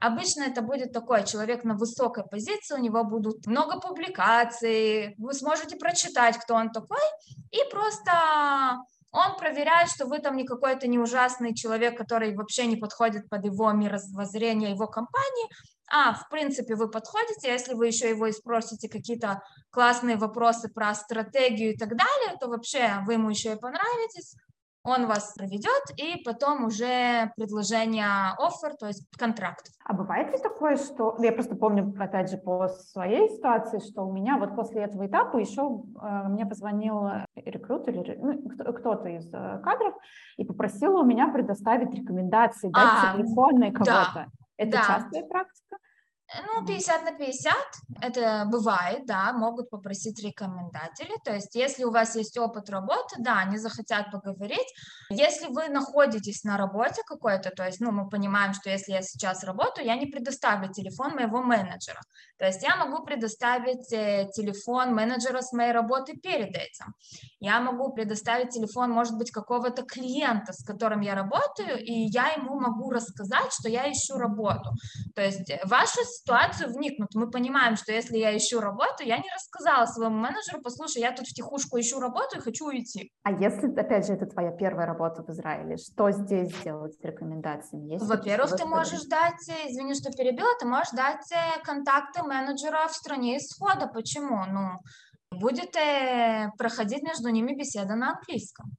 Обычно это будет такой человек на высокой позиции, у него будут много публикаций, вы сможете прочитать, кто он такой, и просто он проверяет, что вы там не какой-то не ужасный человек, который вообще не подходит под его мировоззрение, его компании, а, в принципе, вы подходите, если вы еще его и спросите какие-то классные вопросы про стратегию и так далее, то вообще вы ему еще и понравитесь, он вас проведет, и потом уже предложение офер, то есть контракт. А бывает ли такое, что... Я просто помню, опять же, по своей ситуации, что у меня вот после этого этапа еще э, мне позвонил рекрутер, ну, кто-то из э, кадров, и попросил у меня предоставить рекомендации, дать а, телефонные кого-то. Да. Это да. частая практика? Ну, 50 на 50, это бывает, да, могут попросить рекомендатели. То есть, если у вас есть опыт работы, да, они захотят поговорить. Если вы находитесь на работе какой-то, то есть, ну, мы понимаем, что если я сейчас работаю, я не предоставлю телефон моего менеджера. То есть, я могу предоставить э, телефон менеджера с моей работы перед этим. Я могу предоставить телефон, может быть, какого-то клиента, с которым я работаю, и я ему могу рассказать, что я ищу работу. То есть, вашу ситуацию вникнут. Мы понимаем, что если я ищу работу, я не рассказала своему менеджеру, послушай, я тут в тихушку ищу работу и хочу уйти. А если, опять же, это твоя первая работа в Израиле, что здесь делать с рекомендациями? Во-первых, ты можешь дать, э, извини, что перебила, ты можешь дать э, контакты менеджера в стране исхода. Почему? Ну, будет э, проходить между ними беседа на английском.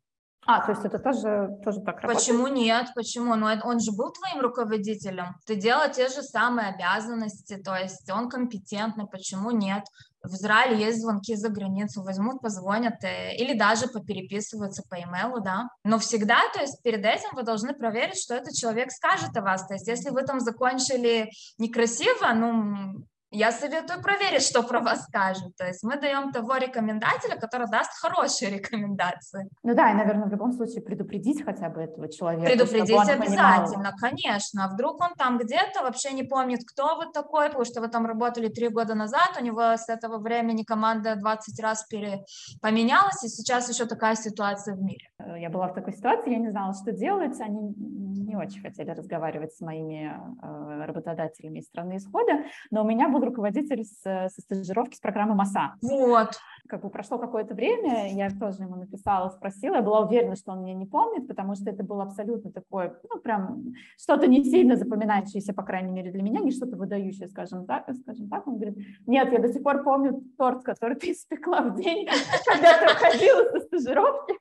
А, то есть это тоже, тоже так работает? Почему нет? Почему? Ну, он же был твоим руководителем. Ты делал те же самые обязанности, то есть он компетентный, почему нет? В Израиле есть звонки за границу, возьмут, позвонят, э, или даже попереписываются по имейлу, да. Но всегда, то есть перед этим вы должны проверить, что этот человек скажет о вас. То есть если вы там закончили некрасиво, ну, я советую проверить, что про вас скажут. То есть мы даем того рекомендателя, который даст хорошие рекомендации. Ну да, и, наверное, в любом случае предупредить хотя бы этого человека. Предупредить обязательно, понимал. конечно. Вдруг он там где-то вообще не помнит, кто вы такой, потому что вы там работали три года назад, у него с этого времени команда 20 раз пере... поменялась, и сейчас еще такая ситуация в мире. Э, я была в такой ситуации, я не знала, что делать, они не очень хотели разговаривать с моими э, работодателями из страны исхода, но у меня был руководитель с, со стажировки с программы МАСА. Вот. Как бы прошло какое-то время, я тоже ему написала, спросила, я была уверена, что он меня не помнит, потому что это было абсолютно такое, ну, прям что-то не сильно запоминающееся, по крайней мере, для меня, не что-то выдающее, скажем так, скажем так. Он говорит, нет, я до сих пор помню торт, который ты испекла в день, когда ты уходила со стажировки.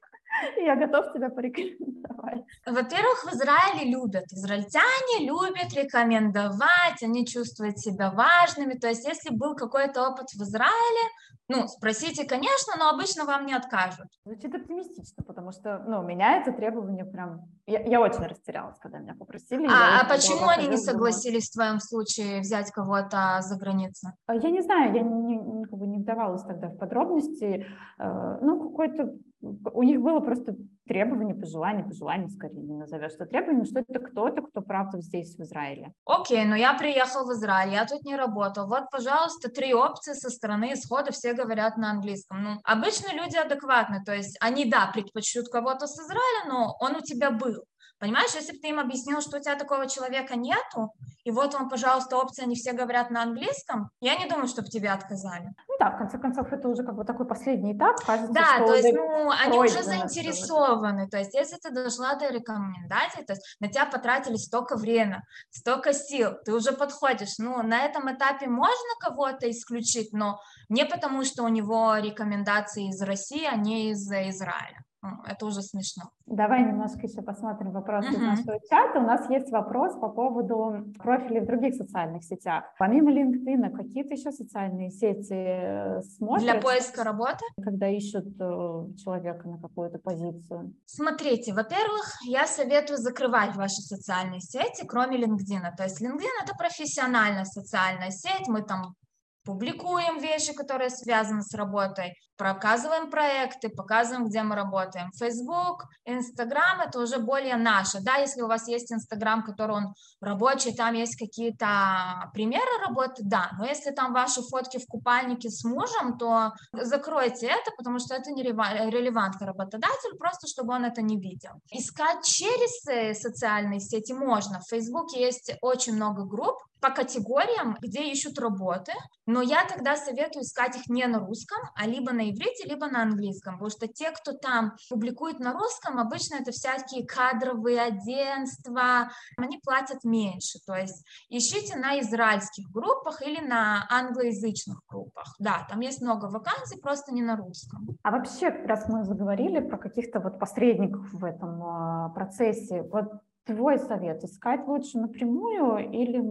Я готов тебя порекомендовать. Во-первых, в Израиле любят. Израильтяне любят рекомендовать, они чувствуют себя важными. То есть, если был какой-то опыт в Израиле, ну, спросите, конечно, но обычно вам не откажут. Звучит оптимистично, потому что, ну, у меня это требование прям... Я, я очень растерялась, когда меня попросили. А, а почему они не согласились в твоем случае взять кого-то за границу? А, я не знаю, я не, не, как бы не вдавалась тогда в подробности. Э, ну, какой-то у них было просто требование, пожелание, пожелание скорее не назовешь, что требование, что это кто-то, кто правда здесь, в Израиле. Окей, но я приехал в Израиль, я тут не работал. Вот, пожалуйста, три опции со стороны исхода, все говорят на английском. Ну, обычно люди адекватны, то есть они, да, предпочтут кого-то с Израиля, но он у тебя был. Понимаешь, если бы ты им объяснил, что у тебя такого человека нету, и вот вам, пожалуйста, опция, они все говорят на английском, я не думаю, чтобы тебе отказали. Ну да, в конце концов, это уже как бы такой последний этап. Кажется, да, то есть, ну, они уже заинтересованы. То есть, если ты дошла до рекомендаций, то есть на тебя потратили столько времени, столько сил, ты уже подходишь. Ну, на этом этапе можно кого-то исключить, но не потому, что у него рекомендации из России, а не из Израиля. Это уже смешно. Давай немножко еще посмотрим вопросы uh-huh. из нашего чата. У нас есть вопрос по поводу профилей в других социальных сетях. Помимо LinkedIn, какие-то еще социальные сети э, смотрят? Для поиска работы? Когда ищут э, человека на какую-то позицию. Смотрите, во-первых, я советую закрывать ваши социальные сети, кроме LinkedIn. То есть LinkedIn – это профессиональная социальная сеть, мы там публикуем вещи, которые связаны с работой, показываем проекты, показываем, где мы работаем. Facebook, Instagram – это уже более наше. Да, если у вас есть Instagram, который он рабочий, там есть какие-то примеры работы, да, но если там ваши фотки в купальнике с мужем, то закройте это, потому что это не релевантно работодателю, просто чтобы он это не видел. Искать через э, социальные сети можно. В Facebook есть очень много групп, по категориям, где ищут работы, но я тогда советую искать их не на русском, а либо на иврите, либо на английском, потому что те, кто там публикует на русском, обычно это всякие кадровые агентства, они платят меньше, то есть ищите на израильских группах или на англоязычных группах, да, там есть много вакансий, просто не на русском. А вообще, раз мы заговорили про каких-то вот посредников в этом а, процессе, вот твой совет, искать лучше напрямую или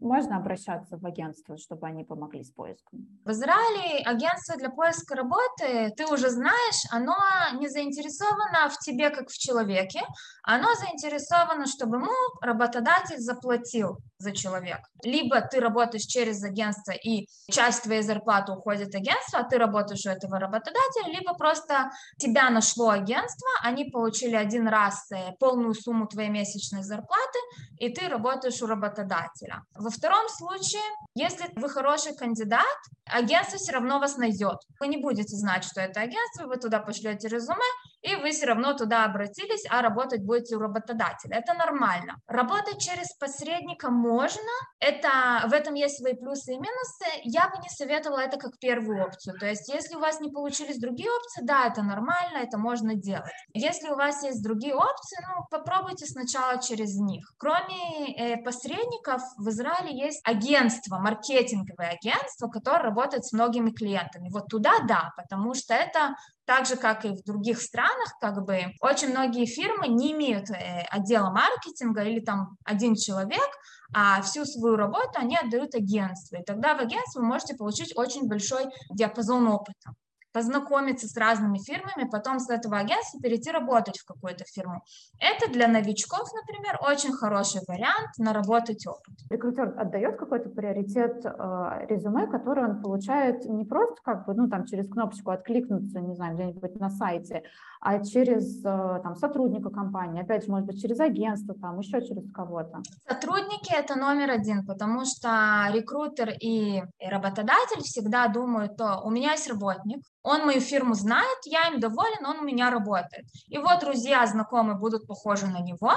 можно обращаться в агентство, чтобы они помогли с поиском? В Израиле агентство для поиска работы, ты уже знаешь, оно не заинтересовано в тебе как в человеке, оно заинтересовано, чтобы ему работодатель заплатил. За человека. Либо ты работаешь через агентство, и часть твоей зарплаты уходит агентство, а ты работаешь у этого работодателя, либо просто тебя нашло агентство, они получили один раз э, полную сумму твоей месячной зарплаты, и ты работаешь у работодателя. Во втором случае, если вы хороший кандидат, агентство все равно вас найдет. Вы не будете знать, что это агентство, вы туда пошлете резюме, и вы все равно туда обратились, а работать будете у работодателя. Это нормально. Работать через посредника можно, это, в этом есть свои плюсы и минусы. Я бы не советовала это как первую опцию. То есть, если у вас не получились другие опции, да, это нормально, это можно делать. Если у вас есть другие опции, ну, попробуйте сначала через них. Кроме э, посредников, в Израиле есть агентство, маркетинговое агентство, которое работает с многими клиентами. Вот туда да, потому что это так же, как и в других странах, как бы очень многие фирмы не имеют э, отдела маркетинга или там один человек, а всю свою работу они отдают агентству. И тогда в агентстве вы можете получить очень большой диапазон опыта познакомиться с разными фирмами, потом с этого агентства перейти работать в какую-то фирму. Это для новичков, например, очень хороший вариант наработать опыт. Рекрутер отдает какой-то приоритет э, резюме, которое он получает не просто как бы, ну, там, через кнопочку откликнуться, не знаю, где-нибудь на сайте, а через э, там, сотрудника компании, опять же, может быть, через агентство, там, еще через кого-то. Сотрудники – это номер один, потому что рекрутер и работодатель всегда думают, то у меня есть работник, он мою фирму знает, я им доволен, он у меня работает. И вот друзья, знакомые будут похожи на него,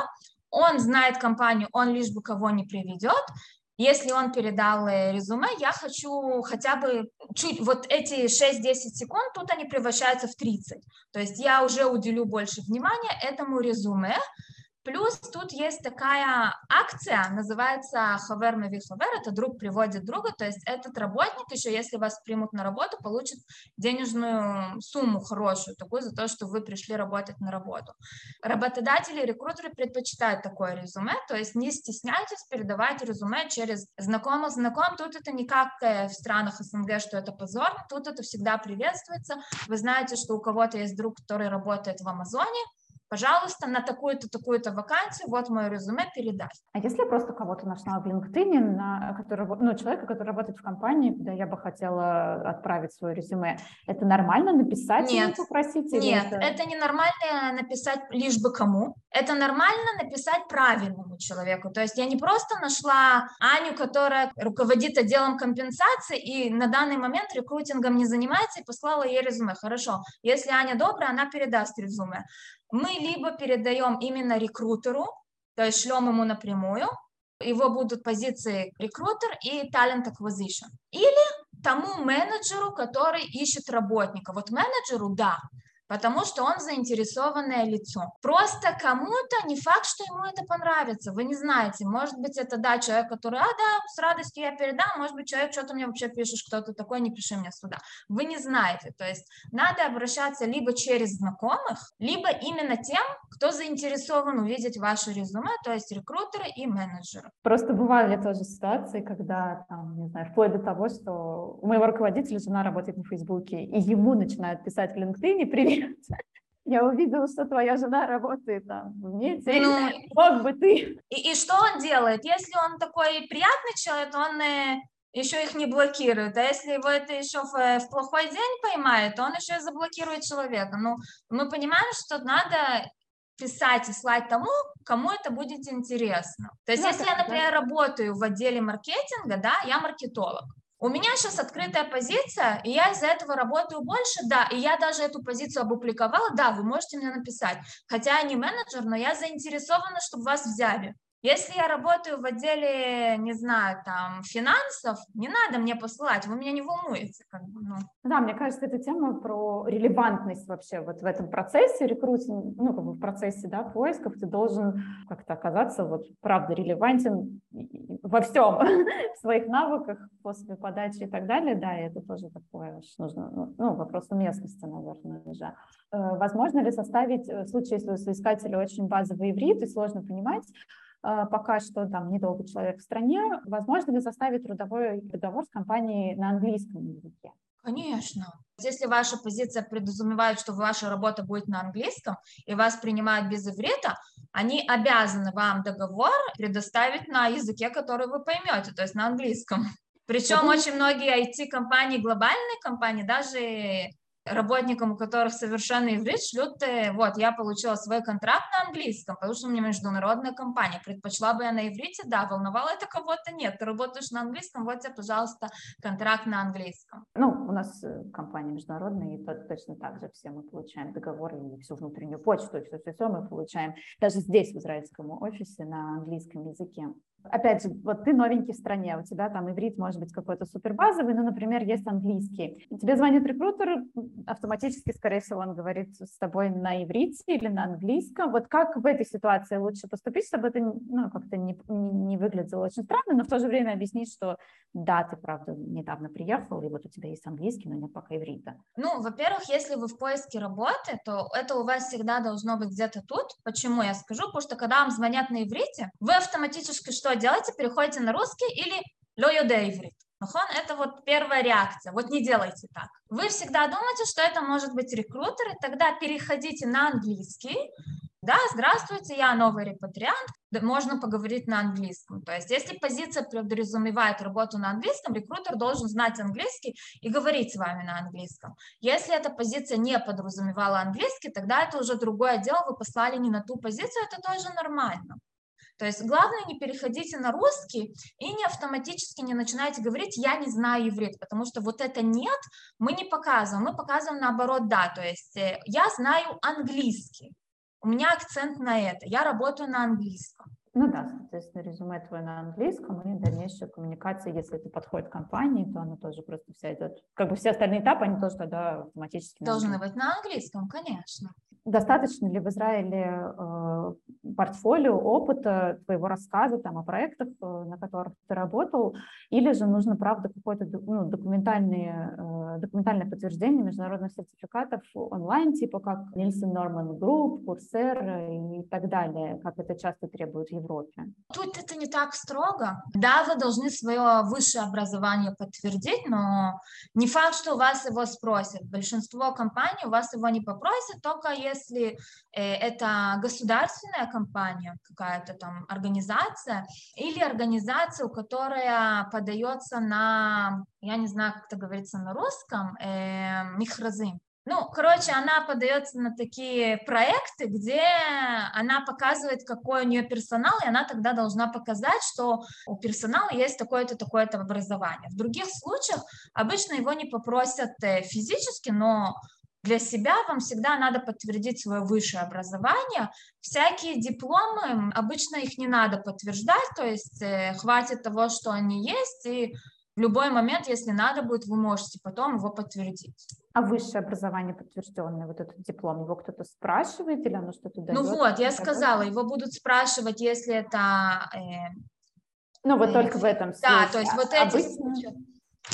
он знает компанию, он лишь бы кого не приведет, если он передал э, резюме, я хочу хотя бы чуть, вот эти 6-10 секунд, тут они превращаются в 30. То есть я уже уделю больше внимания этому резюме, Плюс тут есть такая акция, называется «Хавер Мави Хавер», это друг приводит друга, то есть этот работник еще, если вас примут на работу, получит денежную сумму хорошую, такую за то, что вы пришли работать на работу. Работодатели, рекрутеры предпочитают такое резюме, то есть не стесняйтесь передавать резюме через знакомых. Знаком, тут это не как э, в странах СНГ, что это позор, тут это всегда приветствуется, вы знаете, что у кого-то есть друг, который работает в Амазоне, пожалуйста, на такую-то, такую-то вакансию, вот мое резюме, передай. А если я просто кого-то нашла в LinkedIn, на, который, ну, человека, который работает в компании, куда я бы хотела отправить свое резюме, это нормально написать Нет. или попросить? Или Нет, это... это не нормально написать лишь бы кому. Это нормально написать правильному человеку. То есть я не просто нашла Аню, которая руководит отделом компенсации и на данный момент рекрутингом не занимается и послала ей резюме. Хорошо, если Аня добрая, она передаст резюме мы либо передаем именно рекрутеру, то есть шлем ему напрямую, его будут позиции рекрутер и talent acquisition. Или тому менеджеру, который ищет работника. Вот менеджеру, да, потому что он заинтересованное лицо. Просто кому-то не факт, что ему это понравится, вы не знаете, может быть, это, да, человек, который, а, да, с радостью я передам, может быть, человек, что то мне вообще пишешь, кто то такой, не пиши мне сюда. Вы не знаете, то есть надо обращаться либо через знакомых, либо именно тем, кто заинтересован увидеть ваше резюме, то есть рекрутеры и менеджеры. Просто бывали тоже ситуации, когда, там, не знаю, вплоть до того, что у моего руководителя жена работает на Фейсбуке, и ему начинают писать в LinkedIn, привет, я увидела, что твоя жена работает там в МЕТе, ну, мог бы ты. И, и что он делает? Если он такой приятный человек, он э, еще их не блокирует, а если его это еще в, э, в плохой день поймает, то он еще и заблокирует человека. Ну, мы понимаем, что надо писать и слать тому, кому это будет интересно. То есть, да, если я, например, да. работаю в отделе маркетинга, да, я маркетолог, у меня сейчас открытая позиция, и я из-за этого работаю больше, да, и я даже эту позицию опубликовала, да, вы можете мне написать. Хотя я не менеджер, но я заинтересована, чтобы вас взяли. Если я работаю в отделе, не знаю, там, финансов, не надо мне посылать, вы меня не волнуете. Как бы, ну. Да, мне кажется, эта тема про релевантность вообще вот в этом процессе рекрутинга, ну, как бы в процессе, да, поисков, ты должен как-то оказаться вот правда релевантен во всем, в своих навыках после подачи и так далее, да, и это тоже такое нужно, ну, ну, вопрос уместности, наверное, уже. Э, возможно ли составить, э, в случае, если у соискателя очень базовый иврит и сложно понимать, пока что там недолго человек в стране, возможно ли составить трудовой договор с компанией на английском языке? Конечно. Если ваша позиция предусматривает, что ваша работа будет на английском, и вас принимают без иврита, они обязаны вам договор предоставить на языке, который вы поймете, то есть на английском. Причем очень многие IT-компании, глобальные компании, даже работникам, у которых совершенно иврит, шлют, вот, я получила свой контракт на английском, потому что у меня международная компания, предпочла бы я на иврите, да, волновало это кого-то, нет, ты работаешь на английском, вот тебе, пожалуйста, контракт на английском. Ну, у нас э, компания международная, и точно так же все мы получаем договоры и всю внутреннюю почту, и все-все-все мы получаем даже здесь, в израильском офисе, на английском языке. Опять же, вот ты новенький в стране, у тебя там иврит может быть какой-то супербазовый, но, например, есть английский. Тебе звонит рекрутер, автоматически, скорее всего, он говорит с тобой на иврите или на английском. Вот как в этой ситуации лучше поступить, чтобы это ну, как-то не, не выглядело очень странно, но в то же время объяснить, что да, ты, правда, недавно приехал, и вот у тебя есть английский, но нет пока иврита. Ну, во-первых, если вы в поиске работы, то это у вас всегда должно быть где-то тут. Почему я скажу? Потому что когда вам звонят на иврите, вы автоматически что делаете? Переходите на русский или лоюде иврит. Это вот первая реакция. Вот не делайте так. Вы всегда думаете, что это может быть рекрутер, и тогда переходите на английский. Да, здравствуйте, я новый репатриант, можно поговорить на английском. То есть если позиция подразумевает работу на английском, рекрутер должен знать английский и говорить с вами на английском. Если эта позиция не подразумевала английский, тогда это уже другое дело, вы послали не на ту позицию, это тоже нормально. То есть главное не переходите на русский и не автоматически не начинайте говорить «я не знаю иврит», потому что вот это «нет» мы не показываем, мы показываем наоборот «да», то есть э, «я знаю английский», у меня акцент на это, я работаю на английском. Ну да, соответственно, резюме твое на английском и дальнейшая коммуникация, если это подходит компании, то она тоже просто вся идет, как бы все остальные этапы, они тоже тогда автоматически... Должны быть на английском, конечно. Достаточно ли в Израиле э, портфолио, опыта, твоего рассказа там, о проектах, э, на которых ты работал, или же нужно, правда, какое-то ну, документальное, э, документальное подтверждение международных сертификатов онлайн, типа как Nielsen Norman Group, Coursera и так далее, как это часто требуют в Европе? Тут это не так строго. Да, вы должны свое высшее образование подтвердить, но не факт, что у вас его спросят. Большинство компаний у вас его не попросят, только если э, это государственная компания, какая-то там организация, или организация, у которой подается на, я не знаю, как это говорится на русском, э, михразы. Ну, короче, она подается на такие проекты, где она показывает, какой у нее персонал, и она тогда должна показать, что у персонала есть такое-то, такое-то образование. В других случаях обычно его не попросят э, физически, но для себя вам всегда надо подтвердить свое высшее образование. Всякие дипломы, обычно их не надо подтверждать, то есть э, хватит того, что они есть, и в любой момент, если надо будет, вы можете потом его подтвердить. А высшее образование подтвержденное, вот этот диплом, его кто-то спрашивает или оно что-то дает? Ну вот, я сказала, его будут спрашивать, если это... Э, ну вот э, только в этом случае. Да, то есть вот эти Обычно...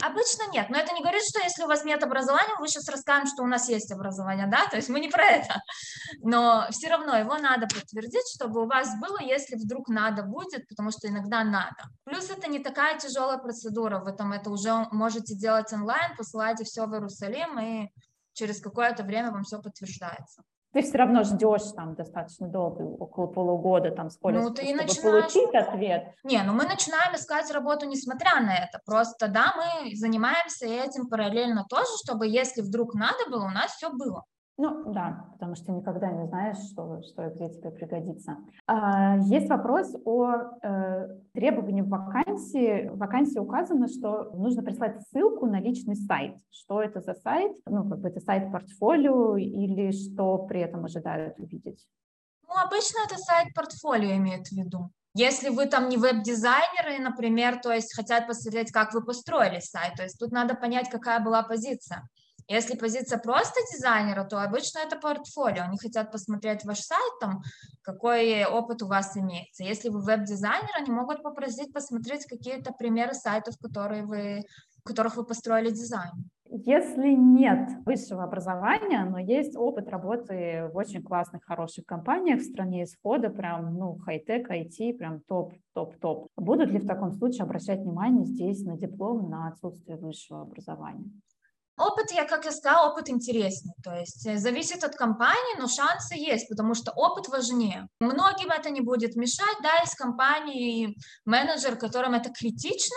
Обычно нет, но это не говорит, что если у вас нет образования, мы сейчас расскажем, что у нас есть образование, да, то есть мы не про это, но все равно его надо подтвердить, чтобы у вас было, если вдруг надо будет, потому что иногда надо. Плюс это не такая тяжелая процедура, вы там это уже можете делать онлайн, посылайте все в Иерусалим, и через какое-то время вам все подтверждается ты все равно ждешь там достаточно долго, около полугода, там сколько, ну, ты чтобы начинаешь... получить ответ. Не, ну мы начинаем искать работу несмотря на это. Просто, да, мы занимаемся этим параллельно тоже, чтобы если вдруг надо было, у нас все было. Ну да, потому что никогда не знаешь, что, что и где тебе пригодится. А, есть вопрос о э, требовании в вакансии. В вакансии указано, что нужно прислать ссылку на личный сайт. Что это за сайт? Ну, как бы это сайт портфолио или что при этом ожидают увидеть? Ну, обычно это сайт портфолио имеет в виду. Если вы там не веб-дизайнеры, например, то есть хотят посмотреть, как вы построили сайт, то есть тут надо понять, какая была позиция. Если позиция просто дизайнера, то обычно это портфолио. Они хотят посмотреть ваш сайт, там, какой опыт у вас имеется. Если вы веб-дизайнер, они могут попросить посмотреть какие-то примеры сайтов, которые вы, которых вы построили дизайн. Если нет высшего образования, но есть опыт работы в очень классных, хороших компаниях в стране исхода, прям, ну, хай-тек, IT, прям топ, топ, топ. Будут ли в таком случае обращать внимание здесь на диплом, на отсутствие высшего образования? Опыт, я, как я сказала, опыт интересный, то есть э, зависит от компании, но шансы есть, потому что опыт важнее. Многим это не будет мешать, да, из компании менеджер, которым это критично,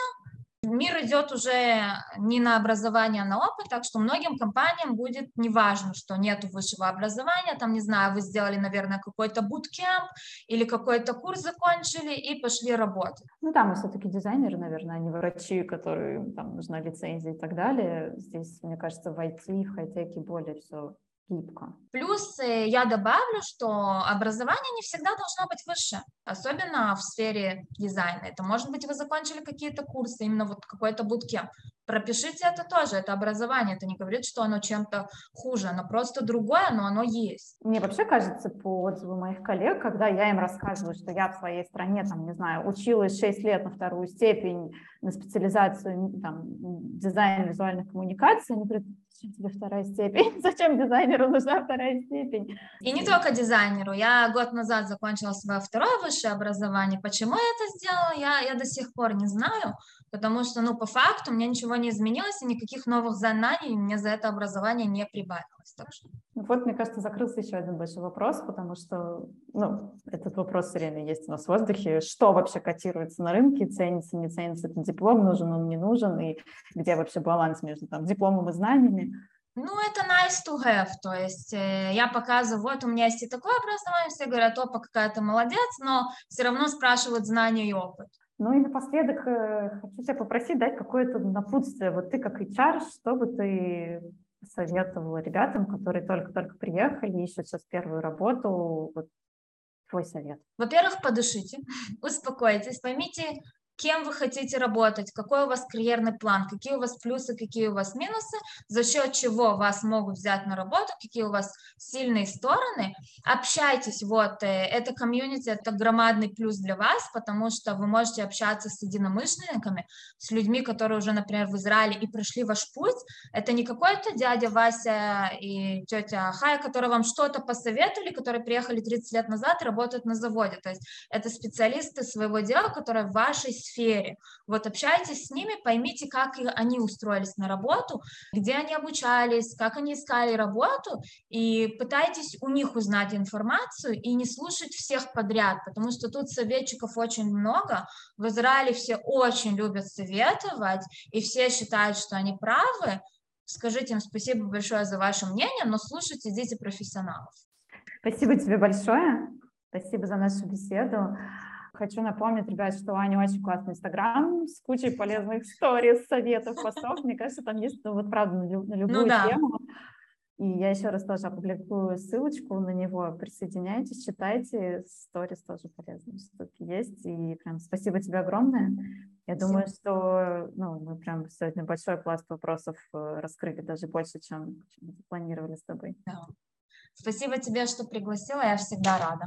Мир идет уже не на образование, а на опыт, так что многим компаниям будет неважно, что нет высшего образования, там, не знаю, вы сделали, наверное, какой-то буткемп или какой-то курс закончили и пошли работать. Ну да, мы все-таки дизайнеры, наверное, а не врачи, которые там нужна лицензия и так далее. Здесь, мне кажется, в IT, в хай-теке более все гибко. Плюс э, я добавлю, что образование не всегда должно быть выше, особенно в сфере дизайна. Это может быть вы закончили какие-то курсы, именно вот какой-то буткемп. Пропишите это тоже, это образование, это не говорит, что оно чем-то хуже, оно просто другое, но оно есть. Мне вообще кажется, по отзыву моих коллег, когда я им рассказываю, что я в своей стране, там, не знаю, училась 6 лет на вторую степень на специализацию там, дизайн визуальных коммуникаций, они говорят, зачем тебе вторая степень? Зачем дизайнеру нужна вторая степень? И не только дизайнеру. Я год назад закончила свое второе высшее образование. Почему я это сделала, я, я до сих пор не знаю, потому что, ну, по факту, у меня ничего не изменилось, и никаких новых знаний мне за это образование не прибавилось. Так что... Ну, вот, мне кажется, закрылся еще один большой вопрос, потому что, ну, этот вопрос все время есть у нас в воздухе. Что вообще котируется на рынке, ценится, не ценится этот диплом, нужен он, не нужен, и где вообще баланс между там дипломом и знаниями. Ну, это nice to have, то есть э, я показываю, вот у меня есть и такое образование, все говорят, опа, какая то молодец, но все равно спрашивают знания и опыт. Ну и напоследок э, хочу тебя попросить дать какое-то напутствие. Вот ты как HR, что бы ты советовала ребятам, которые только-только приехали, ищут сейчас первую работу, вот твой совет? Во-первых, подышите, успокойтесь, поймите, кем вы хотите работать, какой у вас карьерный план, какие у вас плюсы, какие у вас минусы, за счет чего вас могут взять на работу, какие у вас сильные стороны. Общайтесь, вот, э, это комьюнити, это громадный плюс для вас, потому что вы можете общаться с единомышленниками, с людьми, которые уже, например, в Израиле и прошли ваш путь. Это не какой-то дядя Вася и тетя Хая, которые вам что-то посоветовали, которые приехали 30 лет назад и работают на заводе. То есть это специалисты своего дела, которые в вашей сфере. Вот общайтесь с ними, поймите, как они устроились на работу, где они обучались, как они искали работу, и пытайтесь у них узнать информацию и не слушать всех подряд, потому что тут советчиков очень много. В Израиле все очень любят советовать, и все считают, что они правы. Скажите им спасибо большое за ваше мнение, но слушайте дети профессионалов. Спасибо тебе большое. Спасибо за нашу беседу. Хочу напомнить, ребят, что у Ани очень классный инстаграм с кучей полезных сториз, советов, постов. Мне кажется, там есть, ну, вот правда, на, на любую ну, да. тему. И я еще раз тоже опубликую ссылочку на него. Присоединяйтесь, читайте. Сторис тоже полезные штуки есть. И прям спасибо тебе огромное. Я спасибо. думаю, что ну, мы прям сегодня большой пласт вопросов э, раскрыли, даже больше, чем, чем планировали с тобой. Да. Спасибо тебе, что пригласила. Я всегда рада.